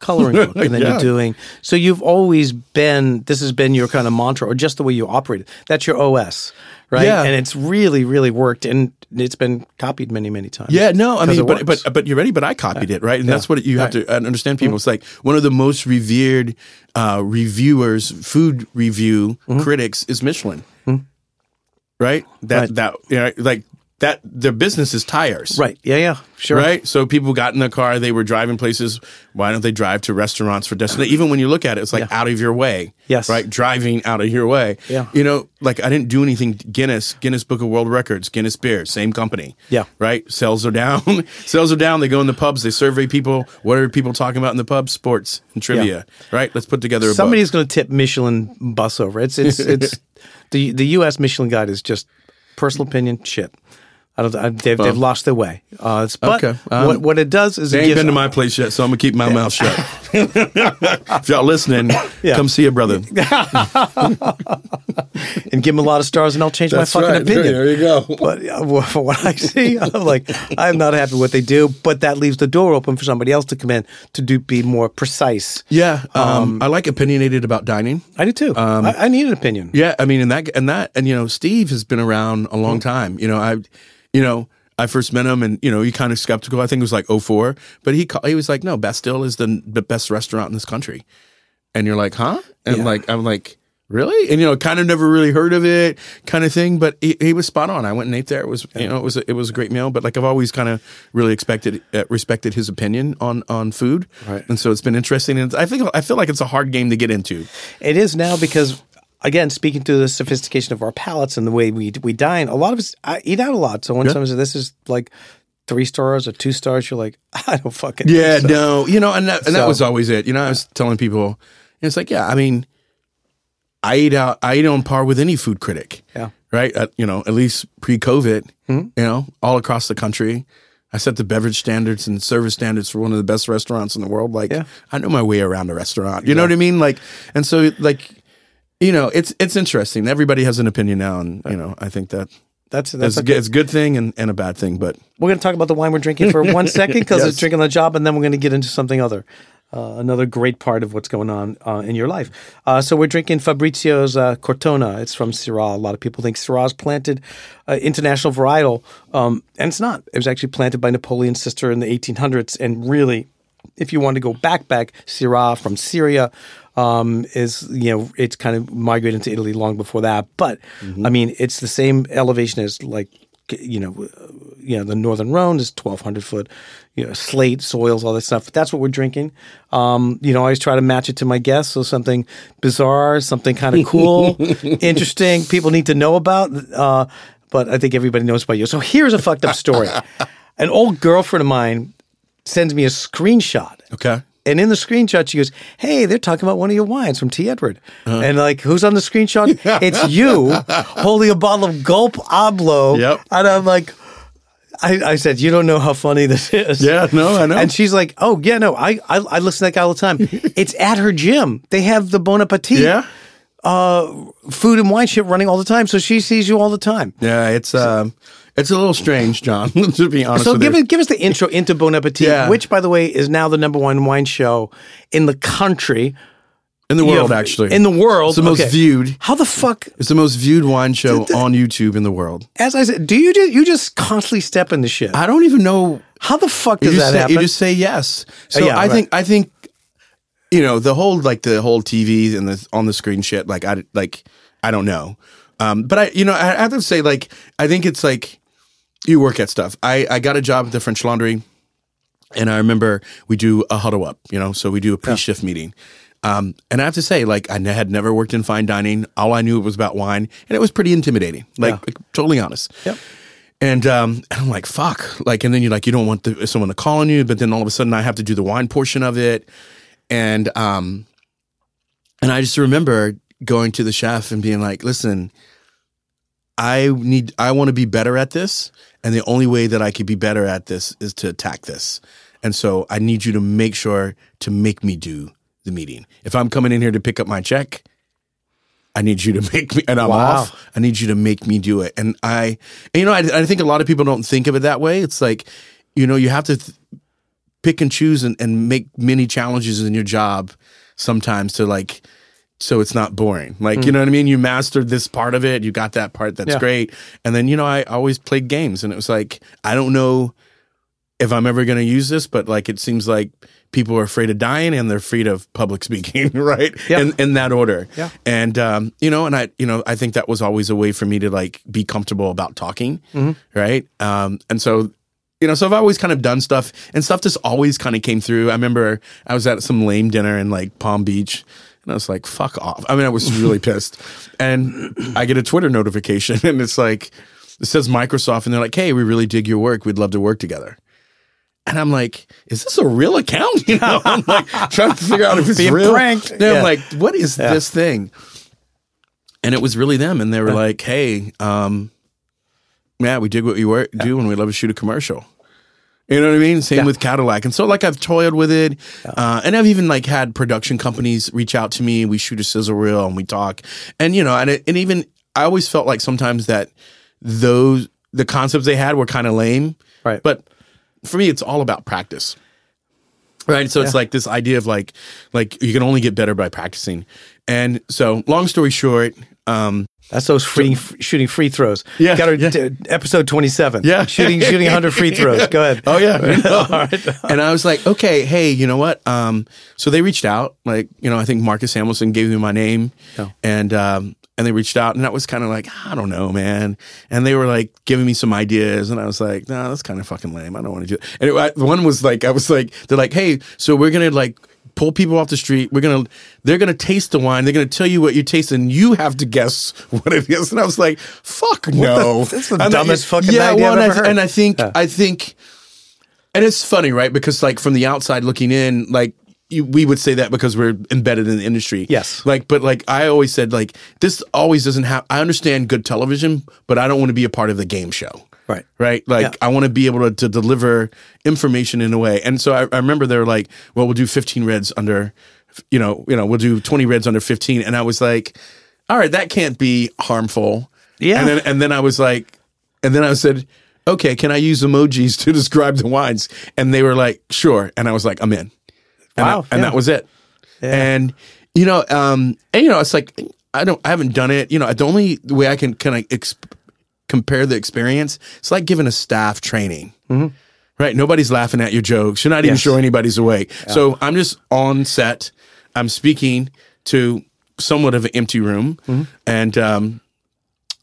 coloring book, (laughs) and then Yeah. you're doing. So you've always been. This has been your kind of mantra, or just the way you operate. That's your OS, right? Yeah. And it's really, really worked, and it's been copied many, many times. Yeah, no, I mean, but, but but you're ready. But I copied uh, it, right? And that's what you have Right. to understand. People, mm-hmm. it's like one of the most revered uh, reviewers, food review mm-hmm. critics, is Michelin, mm-hmm. right? That Right. that you know, like that. Their business is tires, right. Yeah, yeah, sure. Right, so people got in the car. They were driving places. Why don't they drive to restaurants for destination? Even when you look at it, it's like Yeah. out of your way. Yes. right, driving out of your way. Yeah. you know, like I didn't do anything. Guinness, Guinness Book of World Records, Guinness beer, same company. Yeah. right. Sales are down. (laughs) Sales are down. They go in the pubs. They survey people. What are people talking about in the pub? Sports and trivia. Right. Let's put together a. Somebody's going to tip Michelin bus over. It's it's it's (laughs) the the U.S. Michelin Guide is just personal opinion shit. I don't. I, they've, they've lost their way. Uh, it's, but Okay, um, what what it does is They it ain't gives been to my place yet, so I'm gonna keep my mouth shut. (laughs) if y'all listening, Yeah. come see a brother. (laughs) (laughs) and give them a lot of stars, and I'll change my fucking opinion. There you go. (laughs) But uh, for what I see, I'm like, I'm not happy with what they do. But that leaves the door open for somebody else to come in to do be more precise. Yeah, um, I like opinionated about dining. I do too. I, I need an opinion. Yeah, I mean, and that and that and you know, Steve has been around a long time. You know, I, you know, I first met him, and you know, he kind of skeptical. I think it was like 04, but he he was like, no, Bastille is the the best restaurant in this country, and you're like, huh? And Yeah. like, I'm like. Really, and you know, kind of never really heard of it, kind of thing. But he, he was spot on. I went and ate there. It was, you know, it was a, it was a great meal. But like I've always kind of really expected, uh, respected his opinion on on food, Right. And so it's been interesting. And I think I feel like it's a hard game to get into. It is now because, again, speaking to the sophistication of our palates and the way we we dine, a lot of us I eat out a lot. So when Yeah. someone says this is like three stars or two stars, you're like, (laughs) I don't fucking Yeah, so. no, you know, and that, and that was always it. You know, I was telling people, it's like, yeah, I mean, I eat out, I eat on par with any food critic. Yeah. Right. At, you know, at least pre-COVID. Hmm? You know, all across the country. I set the beverage standards and service standards for one of the best restaurants in the world. Like, Yeah. I know my way around a restaurant. You know what I mean? Like, and so like, you know, it's it's interesting. Everybody has an opinion now, and you know, I think that That's it's, that's a, okay. good- it's a good thing and, and a bad thing. But We're going to talk about the wine we're drinking for one (laughs) second because Yes. it's drinking on the job, and then we're going to get into something other. Uh, another great part of what's going on uh, in your life. Uh, so we're drinking Fabrizio's uh, Cortona. It's from Syrah. A lot of people think Syrah is planted uh, international varietal, um, and it's not. It was actually planted by Napoleon's sister in the 1800s. And really, if you want to go back, back, Syrah from Syria um, is, you know, it's kind of migrated into Italy long before that. But I mean, it's the same elevation as like, you know, you know, the Northern Rhone is 1,200 foot, you know, slate soils, all that stuff. That's what we're drinking. Um, you know, I always try to match it to my guests. So something bizarre, something kind of (laughs) cool, interesting, people need to know about. Uh, but I think everybody knows about you. So here's a fucked up story. (laughs) An old girlfriend of mine sends me a screenshot. okay, And in the screenshot, she goes, "Hey, they're talking about one of your wines from T. Edward." Uh-huh. And like, who's on the screenshot? (laughs) it's you holding a bottle of Gulp Hablo. Yep. And I'm like, I, I said, "You don't know how funny this is." yeah, no, I know. And she's like, "Oh yeah, no, I I, I listen to that guy all the time. (laughs) it's at her gym. They have the Bon Appetit. yeah, uh, food and wine shit running all the time, so she sees you all the time. Yeah, it's um, it's a little strange, John. (laughs) to be honest. So with give it, give us the intro into Bon Appetit, Yeah. which, by the way, is now the number one wine show in the country. in the world, have- actually, in the world, it's the most okay. viewed. How the fuck? It's the most viewed wine show on YouTube in the world. As I said, do you just you just constantly step in the shit? I don't even know. How the fuck does that say, happen? you just say yes. So yeah, I right. think I think you know the whole like the whole TV and the on the screen shit. Like I like I don't know. Um, but I you know I have to say like I think it's like you work at stuff. I I got a job at the French Laundry. And I remember we do a huddle up, you know, so we do a pre shift meeting. Um, and I have to say, like, I had never worked in fine dining. All I knew was about wine, and it was pretty intimidating. Like, Yeah. like, totally honest. Yep. And um, and I'm like, fuck. Like, and then you're like, you don't want the, someone to call on you, but then all of a sudden I have to do the wine portion of it. And um, and I just remember going to the chef and being like, listen, I need, I want to be better at this, and the only way that I could be better at this is to attack this. And so I need you to make sure to make me do the meeting. If I'm coming in here to pick up my check, I need you to (laughs) make me, and I'm Wow. off. I need you to make me do it. And I, and you know, I, I think a lot of people don't think of it that way. It's like, you know, you have to th- pick and choose and, and make many challenges in your job sometimes to like, so it's not boring. Like, you know what I mean? You mastered this part of it. You got that part. That's Yeah. great. And then, you know, I always played games and it was like, I don't know if I'm ever going to use this, but like, it seems like people are afraid of dying and they're afraid of public (laughs) speaking, right? Yeah. In, in that order. Yeah. And, um, you know, and I, you know, I think that was always a way for me to like be comfortable about talking. Mm-hmm. Right. Um, and so, you know, so I've always kind of done stuff and stuff just always kind of came through. I remember I was at some lame dinner in like Palm Beach and I was like, fuck off. I mean, I was really (laughs) pissed. And I get a Twitter notification (laughs) and it's like, it says Microsoft and they're like, hey, we really dig your work. We'd love to work together. And I'm like, is this a real account? (laughs) You know, I'm like trying to figure out if it's Being real. pranked. And I'm like, what is this thing? And it was really them. And they were like, hey, um, yeah, we did what you work, do and we'd love to shoot a commercial. You know what I mean? Same Yeah. with Cadillac. And so like I've toiled with it. Uh, and I've even like had production companies reach out to me. We shoot a sizzle reel and we talk. And you know, and it, and even I always felt like sometimes that those the concepts they had were kind of lame. Right. But for me it's all about practice. Right. So it's like this idea of like like you can only get better by practicing. And so long story short, um That's those free shooting free throws. Yeah, got our yeah. t- episode twenty seven. Yeah. shooting shooting hundred free throws. (laughs) Go ahead. Oh yeah. (laughs) and I was like, okay, hey, you know what? Um, so they reached out, like, you know, I think Marcus Hamilton gave me my name, Yeah. and um, and they reached out, and that was kind of like, I don't know, man. And they were like giving me some ideas, and I was like, no, that's kind of fucking lame. I don't want to do. It. And it, I, one was like, I was like, they're like, hey, so we're gonna like pull people off the street. We're gonna, they're gonna taste the wine. They're gonna tell you what you taste, and you have to guess (laughs) what it is. And I was like, fuck no. that's the And I- dumbest fucking yeah, idea well, I've and ever I, heard. and I think, Yeah. I think, and it's funny, right? Because like from the outside looking in, like you, we would say that because we're embedded in the industry. Yes. Like, but like I always said, like this always doesn't have. I understand good television, but I don't want to be a part of the game show. Right. Right. Like Yeah. I want to be able to, to deliver information in a way. And so I, I remember they were like, well, we'll do 15 reds under, you know, you know, we'll do 20 reds under 15. And I was like, all right, that can't be harmful. Yeah. And then, and then I was like, and then I said, okay, can I use emojis (laughs) to describe the wines? And they were like, sure. And I was like, I'm in. And, Wow, that, and yeah. that was it. And you know, um, and you know, it's like I don't, I haven't done it. You know, the only way I can kind of ex- compare the experience, it's like giving a staff training. Right? Nobody's laughing at your jokes. You're not even Mm-hmm. Sure anybody's awake. So I'm just on set. I'm speaking to somewhat of an empty room, Mm-hmm. and um,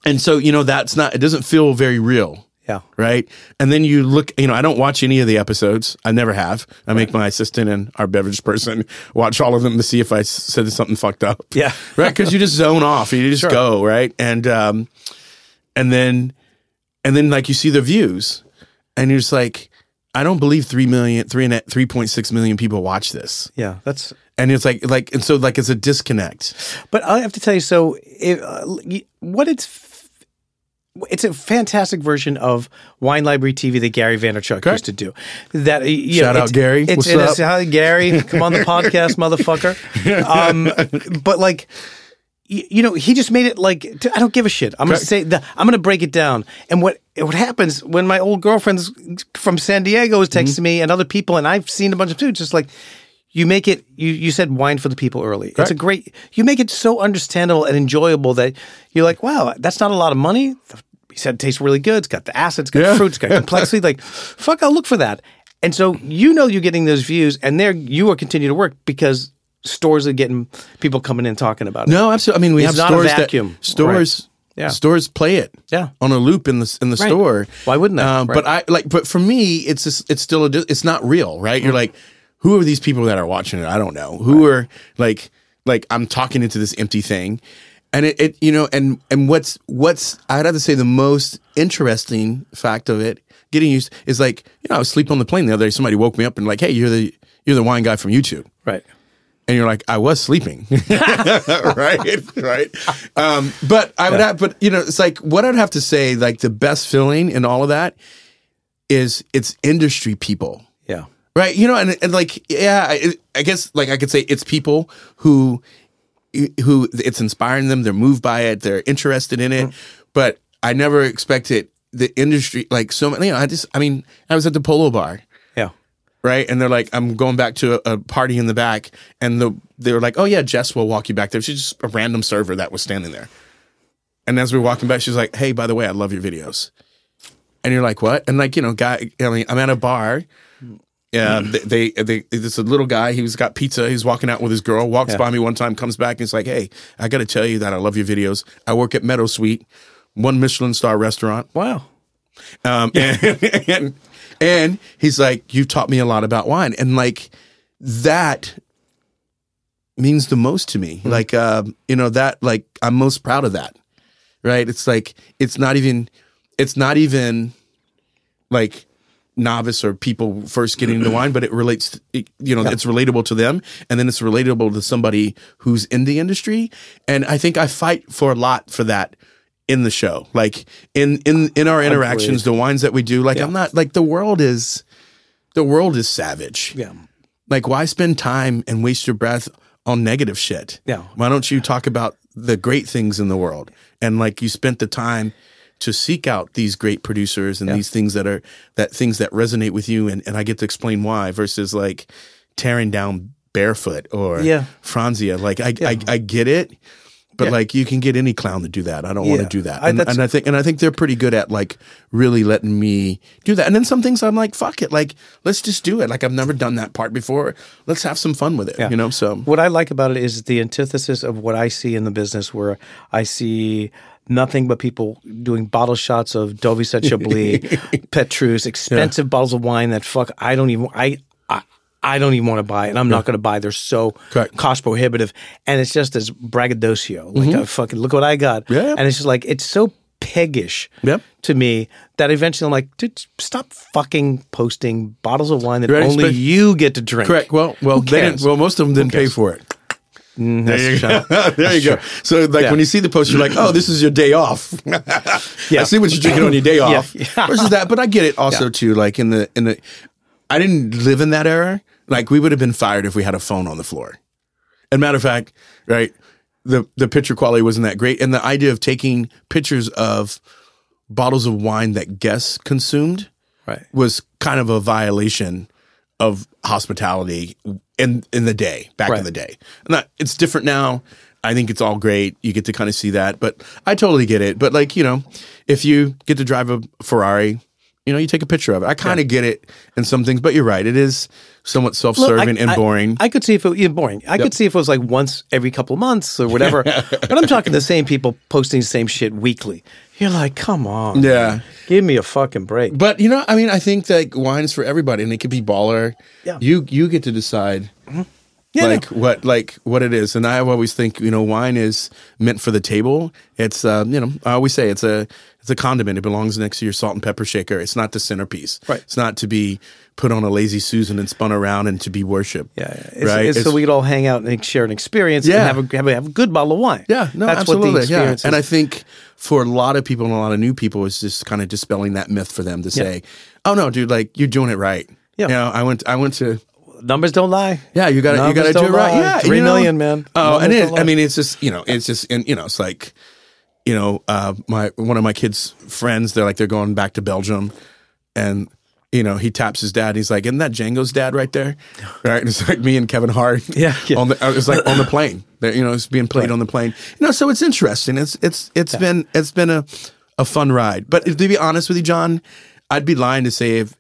and so you know that's not. It doesn't feel very real Yeah. right? And then you look, you know, I don't watch any of the episodes. I never have. I make my assistant and our beverage person (laughs) watch all of them to see if I said something fucked up. Yeah. right. Because you just zone off. You just Sure. go right, and um, and then and then like you see the views, and you're just like, I don't believe three million, three and three point six million people watch this, Yeah. That's. and it's like like and so like it's a disconnect. But I have to tell you, so uh, what it's. It's a fantastic version of Wine Library TV that Gary Vaynerchuk used to do. That you Shout know, out, it's- Gary. It's, What's it up? Gary. Come on the (laughs) podcast, motherfucker. (laughs) Um, but like, you know, he just made it like I don't give a shit. I'm gonna say the, I'm gonna break it down. And what what happens when my old girlfriends from San Diego is texting mm-hmm. me and other people, and I've seen a bunch of too, just like you make it. You you said wine for the people early. It's a great. You make it so understandable and enjoyable that you're like, wow, that's not a lot of money. He said it tastes really good. It's got the acids, it's got Yeah. fruit, it's got complexity. like, fuck, I'll look for that. And so you know you're getting those views, and there you are continue to work because stores are getting people coming in talking about it. No, absolutely. I mean, we It's have not a stores vacuum. that stores. Yeah. Stores play it, Yeah. on a loop in the in the Right. store. Why wouldn't they? Um, Right. But I like, but for me, it's just, it's still a, it's not real, right? Mm. You're like, who are these people that are watching it? I don't know. Who are like, like I'm talking into this empty thing, and it, it, you know, and and what's what's I'd have to say the most interesting fact of it, getting used is like, you know, I was sleeping on the plane the other day. Somebody woke me up and like, hey, you're the you're the wine guy from YouTube Right. And you're like, I was sleeping, (laughs) right, right. Um, but I would have, but you know, it's like what I'd have to say, like the best feeling in all of that is it's industry people, Yeah. right? You know, and, and like, yeah, I, I guess like I could say it's people who who it's inspiring them, they're moved by it, they're interested in it, but I never expected the industry like so many. You know, I just, I mean, I was at the Polo Bar Yeah. Right? And they're like, I'm going back to a, a party in the back, and the they were like, oh yeah, Jess will walk you back there. She's just a random server that was standing there. And as we were walking back, she's like, hey, by the way, I love your videos. And you're like, what? And like, you know, guy, I mean, I'm at a bar. Yeah, they, they, they, it's a little guy. He's got pizza. He's walking out with his girl. Walks Yeah. by me one time, comes back, and he's like, "Hey, I got to tell you that I love your videos. I work at Meadowsweet, one Michelin star restaurant. Wow. Um, (laughs) and, (laughs) and and he's like, "You've taught me a lot about wine," and like that means the most to me. Like, uh, you know, that like I'm most proud of that. Right? It's like it's not even it's not even like novice or people first getting into wine, but it relates. it- you know, it's relatable to them, and then it's relatable to somebody who's in the industry. And I think I fight for a lot for that in the show, like in in in our interactions, the wines that we do. Like I'm not like the world is the world is savage. Yeah. Like why spend time and waste your breath on negative shit? Yeah. Why don't you talk about the great things in the world? And like you spent the time to seek out these great producers and these things that are that things that resonate with you and, and I get to explain why versus like tearing down Barefoot or Yeah. Franzia. Like I, I I get it. But like you can get any clown to do that. I don't want to do that. And, that's- and I think and I think they're pretty good at like really letting me do that. And then some things I'm like, fuck it. Like, let's just do it. Like I've never done that part before. Let's have some fun with it. Yeah. You know? So What I like about it is the antithesis of what I see in the business, where I see nothing but people doing bottle shots of Dauvissat Chablis, (laughs) Petrus, expensive bottles of wine that fuck I don't even I. I I don't even want to buy it, and I'm not going to buy. They're so Correct. cost prohibitive, and it's just as braggadocio. Like, uh, fucking look what I got, Mm-hmm. Yeah. and it's just like it's so piggish Yep. to me that eventually I'm like, dude, stop fucking posting bottles of wine that Right, only you get to drink. correct. Well, well, they didn't, well, most of them didn't pay for it. Mm, that's true. (laughs) there you go. So like Yeah. when you see the post, you're like, oh, this is your day off. (laughs) Yeah. I see what you're drinking on your day (laughs) off. Yeah. Versus that, but I get it also Yeah. too. Like in the in the, I didn't live in that era. Like we would have been fired if we had a phone on the floor. And matter of fact, right, the the picture quality wasn't that great, and the idea of taking pictures of bottles of wine that guests consumed Right. was kind of a violation of hospitality in in the day back Right. in the day. Not it's different now. I think it's all great. You get to kind of see that, but I totally get it. But like you know, if you get to drive a Ferrari, you know, you take a picture of it. I kind of get it in some things, but you're right. It is somewhat self-serving Look, I- and boring. I, could see if it yeah, boring. I could see if it was like once every couple of months or whatever. (laughs) but I'm talking the same people posting the same shit weekly. You're like, come on, Yeah. give me a fucking break. But you know, I mean, I think that wine is for everybody, and it could be baller. Yeah. You you get to decide mm-hmm. Yeah, like what like what it is, and I always think you know wine is meant for the table. It's uh, you know I always say it's a it's a condiment. It belongs next to your salt and pepper shaker. It's not the centerpiece. Right. It's not to be put on a lazy Susan and spun around and to be worshipped. Yeah, yeah. It's, right. it's so we could all hang out and share an experience Yeah. and have a, have a have a good bottle of wine. Yeah, no, that's absolutely. what the yeah. experience And I think for a lot of people and a lot of new people, it's just kind of dispelling that myth for them to say, "Oh no, dude, like you're doing it right." Yeah. You know, I went, I went to numbers don't lie. Yeah, you got to you got to do it right. lie. Yeah, Three you know? million, man. Oh, and it. I mean, it's just you know, it's just and you know, it's like you know, uh, my one of my kids' friends. They're like they're going back to Belgium, and you know, he taps his dad. He's like, "Isn't that Django's dad right there?" (laughs) Right? And it's like me and Kevin Hart. (laughs) Yeah, yeah. On the, uh, it's like on the (laughs) plane. That you know, it's being played on the plane. You know, so it's interesting. It's it's it's been it's been a a fun ride. But to be honest with you, John, I'd be lying to say if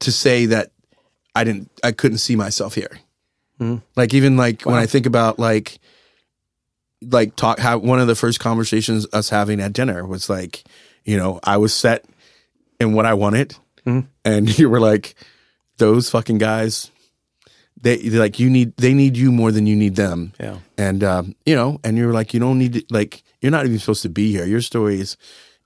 to say that I didn't I couldn't see myself here. Like even like when I think about like like talk how one of the first conversations us having at dinner was like, you know, I was set in what I wanted and (laughs) you were like, those fucking guys they like you need they need you more than you need them. Yeah. And um, you know, and you're like, you don't need to like you're not even supposed to be here. Your story is,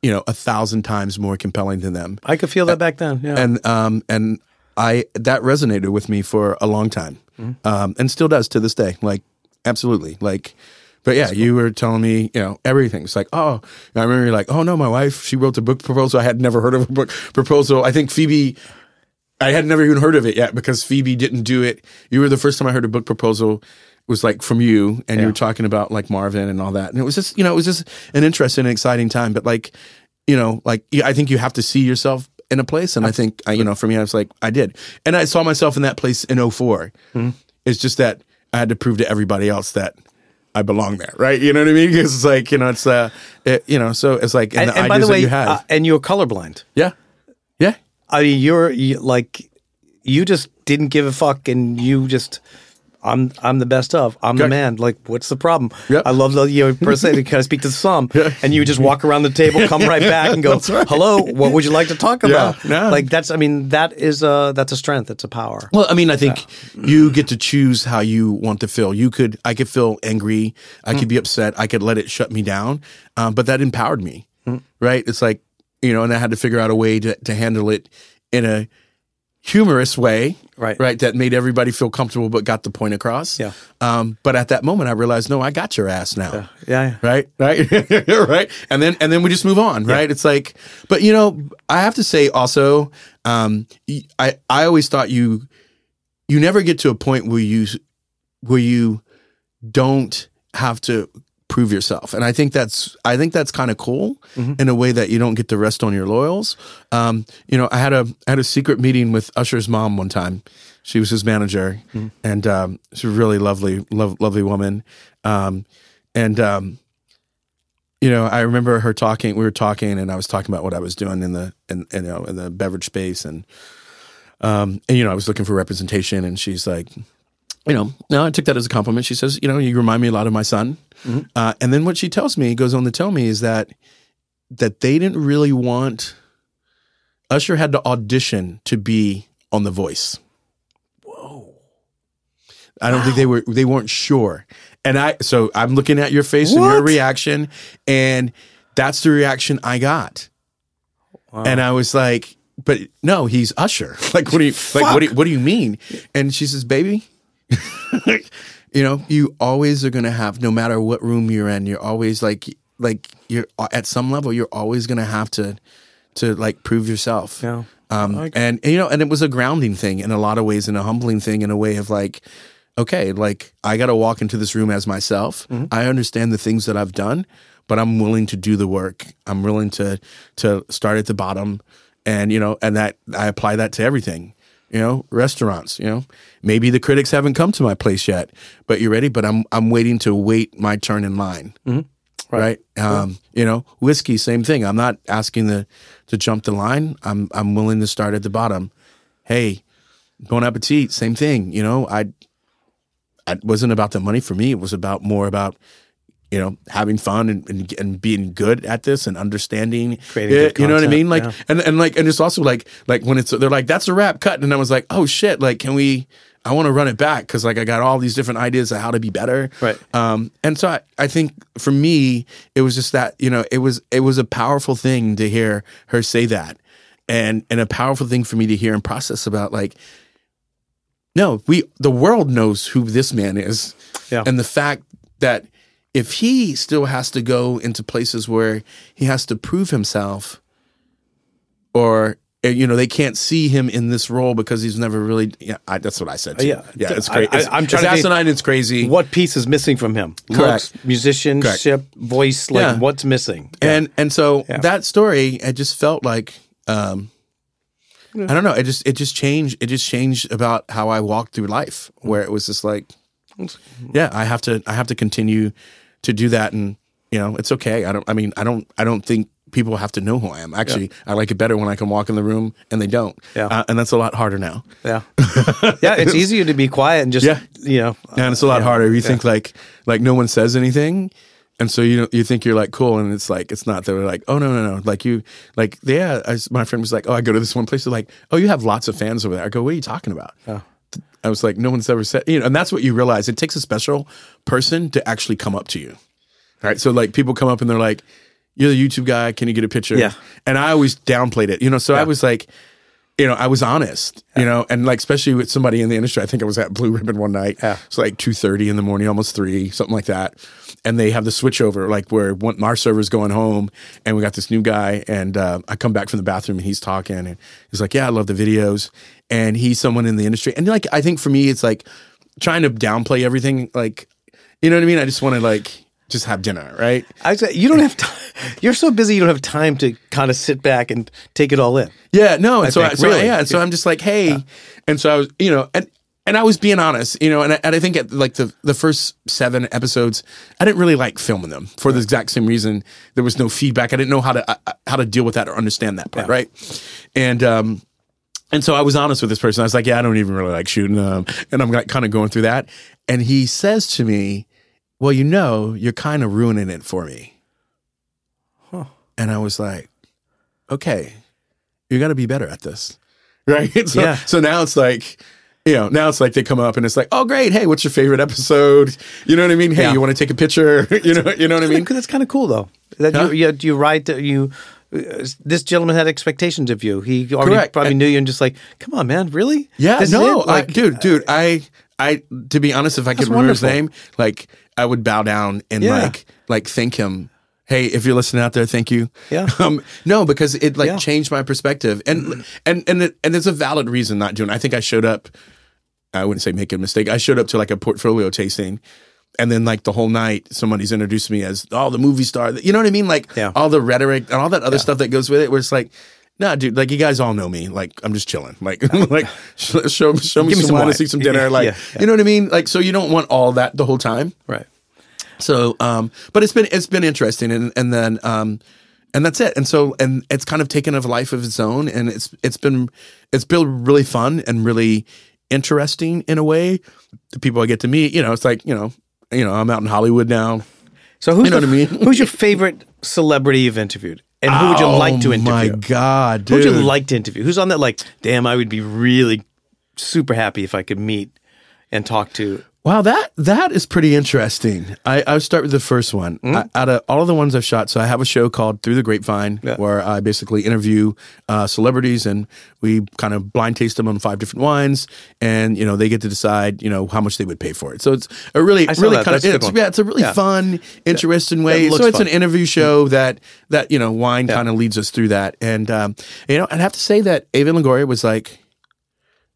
you know, a thousand times more compelling than them I could feel that back then. Yeah. and um and I that resonated with me for a long time, um, and still does to this day. Like absolutely, like. But yeah, you were telling me, you know, everything. It's like, oh, I remember you're like, oh no, my wife, she wrote the book proposal. I had never heard of a book proposal. I think Phoebe, I had never even heard of it yet because Phoebe didn't do it. You were the first time I heard a book proposal was like from you, and you were talking about like Marvin and all that, and it was just, you know, it was just an interesting and exciting time. But like, you know, like I think you have to see yourself in a place, and I think I, you know, for me, I was like, I did, and I saw myself in that place in 4 It's just that I had to prove to everybody else that. I belong there, right? You know what I mean? (laughs) Because it's like you know, it's uh, it, you know, so it's like and, and, the and by the way, you have, uh, and you're colorblind. yeah, yeah, I mean, you're you, like, you just didn't give a fuck, and you just, I'm, I'm the best of, I'm the man. Like, what's the problem? Yep. I love the your personality. Can I speak to some? (laughs) And you just walk around the table, (laughs) come right back, and go, "Hello, what would you like to talk (laughs) about?" yeah. Like that's, I mean, that is a that's a strength. It's a power. Well, I mean, I think you get to choose how you want to feel. You could, I could feel angry. I could be upset. I could let it shut me down. Um, but that empowered me, right? It's like, you know, and I had to figure out a way to, to handle it in a humorous way, Right. Right. That made everybody feel comfortable, but got the point across. Yeah. Um, but at that moment, I realized, no, I got your ass now Yeah, yeah. right right (laughs) right and then and then we just move on right it's like but you know i have to say also um i i always thought you you never get to a point where you where you don't have to prove yourself. And i think that's i think that's kind of cool in a way that you don't get to rest on your laurels. Um you know i had a I had a secret meeting with Usher's mom one time. She was his manager and um she's a really lovely lov lovely woman. Um and um you know, I remember her talking. We were talking, and I was talking about what I was doing in the in, in you know in the beverage space, and um and you know I was looking for representation, and she's like, you know, no, I took that as a compliment. She says, you know, you remind me a lot of my son, uh, and then what she tells me goes on to tell me is that that they didn't really want Usher had to audition to be on The Voice. Whoa! I don't think they were they weren't sure. And I so I'm looking at your face and your reaction and that's the reaction I got. And I was like, but no, he's Usher. (laughs) Like what do you like what do you, what do you mean? And she says, "Baby, (laughs) you know, you always are going to have no matter what room you're in, you're always like like you're at some level you're always going to have to to like prove yourself." Yeah. Um, and, and, you know, and it was a grounding thing in a lot of ways and a humbling thing in a way of like, okay, like I got to walk into this room as myself. I understand the things that I've done, but I'm willing to do the work. I'm willing to to start at the bottom, and you know, and that I apply that to everything. You know, restaurants. You know, maybe the critics haven't come to my place yet, but you're ready? But I'm I'm waiting to wait my turn in line. Right. Um, you know, whiskey, same thing. I'm not asking the to jump the line. I'm I'm willing to start at the bottom. Hey, bon appetit, same thing. You know, I it wasn't about the money for me. It was about more about you know having fun and, and, and being good at this and understanding Creating it, you know what I mean like yeah. and and like and it's also like like when it's they're like that's a wrap cut and I was like oh shit like can we I want to run it back because like I got all these different ideas of how to be better Right. um and so I, I think for me it was just that you know it was it was a powerful thing to hear her say that and and a powerful thing for me to hear and process about like no we the world knows who this man is Yeah. and the fact that if he still has to go into places where he has to prove himself or uh, you know they can't see him in this role because he's never really. Yeah, I, that's what I said. Too. Yeah. yeah, it's I- great. I- It's, I'm it's trying to think- asinine. It's crazy. What piece is missing from him? Correct. Looks, musicianship, voice. Like Yeah. what's missing? and and so Yeah. that story it just felt like um i don't know it just it just changed it just changed about how i walked through life where it was just like yeah i have to i have to continue to do that and you know it's okay i don't i mean i don't i don't think people have to know who i am actually i like it better when i can walk in the room and they don't Yeah. uh, and that's a lot harder now yeah, (laughs) yeah. It's easier to be quiet and just Yeah. you know. and it's a lot harder. You think like like no one says anything, and so you you think you're like cool, and it's like it's not. They're like, oh no no no, like you like yeah. I, my friend was like, oh, I go to this one place. They're like, oh, you have lots of fans over there. I go, what are you talking about? I was like, no one's ever said, you know, and that's what you realize. It takes a special person to actually come up to you. Right. So like people come up and they're like, you're the YouTube guy. Can you get a picture? Yeah. And I always downplayed it, you know, so I was like, you know, I was honest, you know, and like especially with somebody in the industry. I think I was at Blue Ribbon one night. Yeah. It's like two thirty in the morning, almost three, something like that. And they have the switchover, like where one, our server's going home, and we got this new guy, and uh, I come back from the bathroom, and he's talking, and he's like, "Yeah, I love the videos," and he's someone in the industry, and like I think for me, it's like trying to downplay everything, like you know what I mean. I just want to like just have dinner, right? I say you don't have time. (laughs) You're so busy. You don't have time to kind of sit back and take it all in. Yeah, no, and so, think, I, so really. yeah, and so I'm just like, hey, and so I was, you know, and and I was being honest, you know, and I, and I think at like the the first seven episodes, I didn't really like filming them for the exact same reason. There was no feedback. I didn't know how to uh, how to deal with that or understand that part, right? And um, and so I was honest with this person. I was like, yeah, I don't even really like shooting them, and I'm like kind of going through that. And he says to me, well, you know, you're kind of ruining it for me. And I was like, okay, you got to be better at this. (laughs) Right. So, Yeah. so now it's like, you know, now it's like they come up and it's like, oh, great. Hey, what's your favorite episode? You know what I mean? Hey, Yeah. you want to take a picture? (laughs) you know, you know what I mean? Because that's kind of cool though. That Huh? you, you you write that you. uh, This gentleman had expectations of you. He already Correct. probably knew you, and just like, come on, man, really? Yeah, This no, it? I, Like, dude, dude, I, I, to be honest, if I could remember his name, like, I would bow down and Yeah. like, like thank him. Hey, if you're listening out there, thank you. Yeah. (laughs) Um, no, because it like Yeah. changed my perspective, and and and it, and there's a valid reason not doing. it. I think I showed up. I wouldn't say make a mistake. I showed up to like a portfolio tasting. And then, like the whole night, somebody's introduced me as oh the movie star. You know what I mean? Like Yeah. all the rhetoric and all that other stuff that goes with it. Where it's like, nah, dude, like you guys all know me. Like I'm just chilling. Like (laughs) (laughs) like show show, show me Give me some, some wine wine. see some (laughs) dinner. Like Yeah, yeah. you know what I mean? Like so you don't want all that the whole time. right. So, um, but it's been it's been interesting, and and then um, and that's it. And so and it's kind of taken a life of its own, and it's it's been it's been really fun and really interesting in a way. The people I get to meet, you know, it's like you know, you know, I'm out in Hollywood now. So who's You know the- I mean? who's your favorite celebrity you've interviewed, and who would you oh like to Oh interview? my god, Who would you like to interview? Who's on that? Like, damn, I would be really super happy if I could meet and talk to. Wow, that that is pretty interesting. I I'll start with the first one. I, out of all of the ones I've shot, so I have a show called Through the Grapevine, Yeah. where I basically interview uh, celebrities and we kind of blind taste them on five different wines, and you know they get to decide you know how much they would pay for it. So it's a really I really that. kind That's of it's, yeah, it's a really Yeah. fun, interesting way. looks So it's fun. an interview show that that you know wine kind of leads us through that, and um, you know I'd have to say that Eva Longoria was like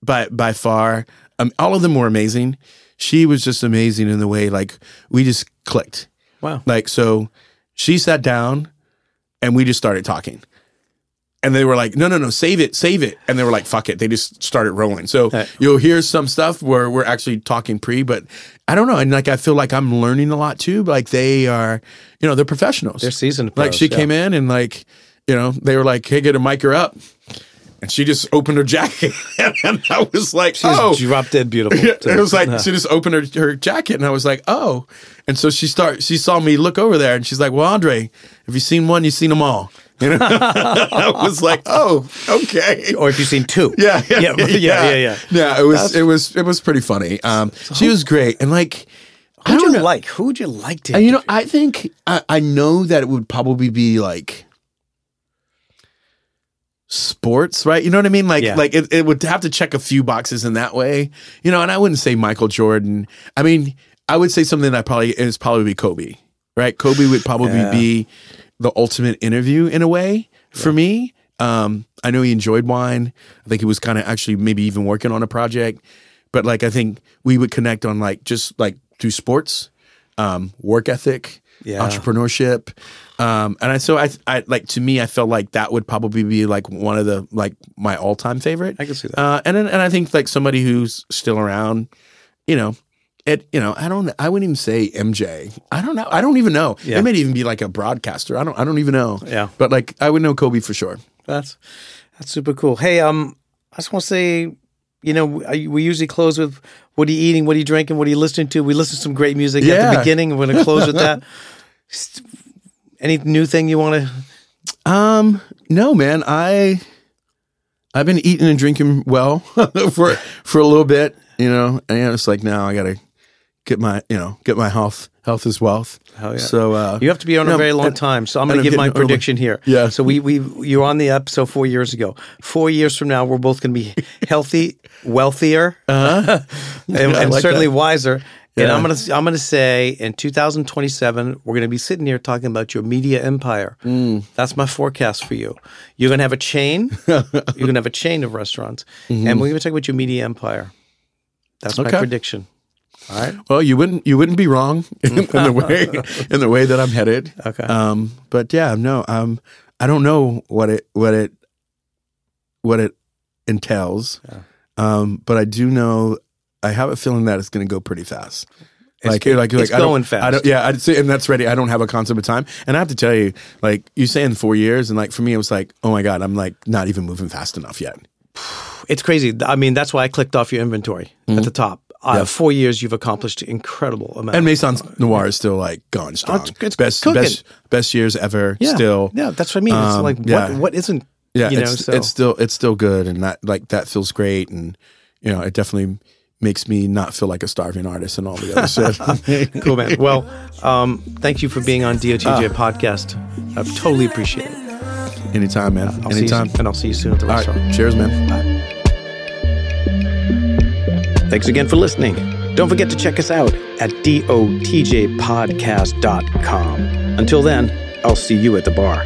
by by far. Um, all of them were amazing. She was just amazing in the way like we just clicked. Wow. Like so, she sat down, and we just started talking. And they were like, "No, no, no, save it, save it." And they were like, "Fuck it." They just started rolling. So Right. you'll hear some stuff where we're actually talking pre, but I don't know. And like I feel like I'm learning a lot too. Like they are, you know, they're professionals. They're seasoned Like she yeah. came in and like, you know, they were like, "Hey, get a mic her up," and she just opened her jacket, (laughs) and I was like, She's "Oh." drop dead beautiful. Yeah, it was like she (laughs) just opened her, her jacket, and I was like, "Oh!" And so she start. She saw me look over there, and she's like, "Well, Andre, if you've seen one, you've seen them all." (laughs) You know? I was like, "Oh, okay." or if you've seen two. Yeah, yeah, yeah, yeah, yeah. yeah. Yeah, it was it was it was pretty funny. Um, she was great, and like, Who'd you know. like? Who would you like to? And, you know. I think I, I know that it would probably be like sports, right? You know what I mean? Like, Yeah. like it, it would have to check a few boxes in that way, you know. And I wouldn't say Michael Jordan. I mean, I would say something that probably is probably be Kobe, right? Kobe would probably Yeah. be the ultimate interview in a way for me. Um, I know he enjoyed wine. I think he was kind of actually maybe even working on a project, but like I think we would connect on like just like through sports, um, work ethic, Yeah. entrepreneurship, um, and I so I I like to me I felt like that would probably be like one of the like my all time favorite. I can see that. Uh, and and I think like somebody who's still around, you know, it you know I don't I wouldn't even say MJ. I don't know. I don't even know. Yeah. It might even be like a broadcaster. I don't I don't even know. Yeah. But like I would know Kobe for sure. That's that's super cool. Hey, um, I just want to say, you know, we we usually close with what are you eating, what are you drinking, what are you listening to. We listen to some great music at the beginning. We're going to close with that. (laughs) Any new thing you want to? Um, no, man. I I've been eating and drinking well (laughs) for for a little bit, you know, and it's like now I gotta get my you know get my health. Health is wealth. Hell yeah. So uh, You have to be on a very long and- time, so I'm going to give my early. prediction here. Yeah. So we we you're on the episode four years ago. Four years from now, we're both going to be (laughs) healthy, wealthier, Uh-huh. (laughs) and, and like certainly that. wiser. And I'm gonna I'm gonna say in 2027 we're gonna be sitting here talking about your media empire. Mm. That's my forecast for you. You're gonna have a chain. (laughs) you're gonna have a chain of restaurants, and we're gonna talk about your media empire. That's my Mm-hmm. Prediction. All right. Well, you wouldn't you wouldn't be wrong (laughs) in, in the way (laughs) in the way that I'm headed. Okay. Um, but yeah, no, um, I don't know what it what it what it entails. Um, but I do know I have a feeling that it's going to go pretty fast. like, like, it's like I don't- going fast. I don't, yeah, I'd say, and that's ready. I don't have a concept of time, and I have to tell you, like you say in four years, and like for me, it was like, oh my god, I'm like not even moving fast enough yet. (sighs) It's crazy. I mean, that's why I clicked off your inventory at the top. Uh, Four years, you've accomplished incredible amount. And Maison Noir is still like gone strong. it's- it's best cooking. best best years ever. yeah, Still, yeah, that's what I mean. It's Um, like yeah. what what isn't yeah, you know? it's, so it's still it's still good, and that like that feels great, and you know, it definitely makes me not feel like a starving artist and all the other shit. (laughs) cool, man. Well, um, thank you for being on DOTJ Ah. podcast. I totally appreciate it. Anytime, man. I'll see you Anytime. and I'll see you soon at the All restaurant. right. Cheers, man. Thanks again for listening. Don't forget to check us out at dotjpodcast.com. Until then, I'll see you at the bar.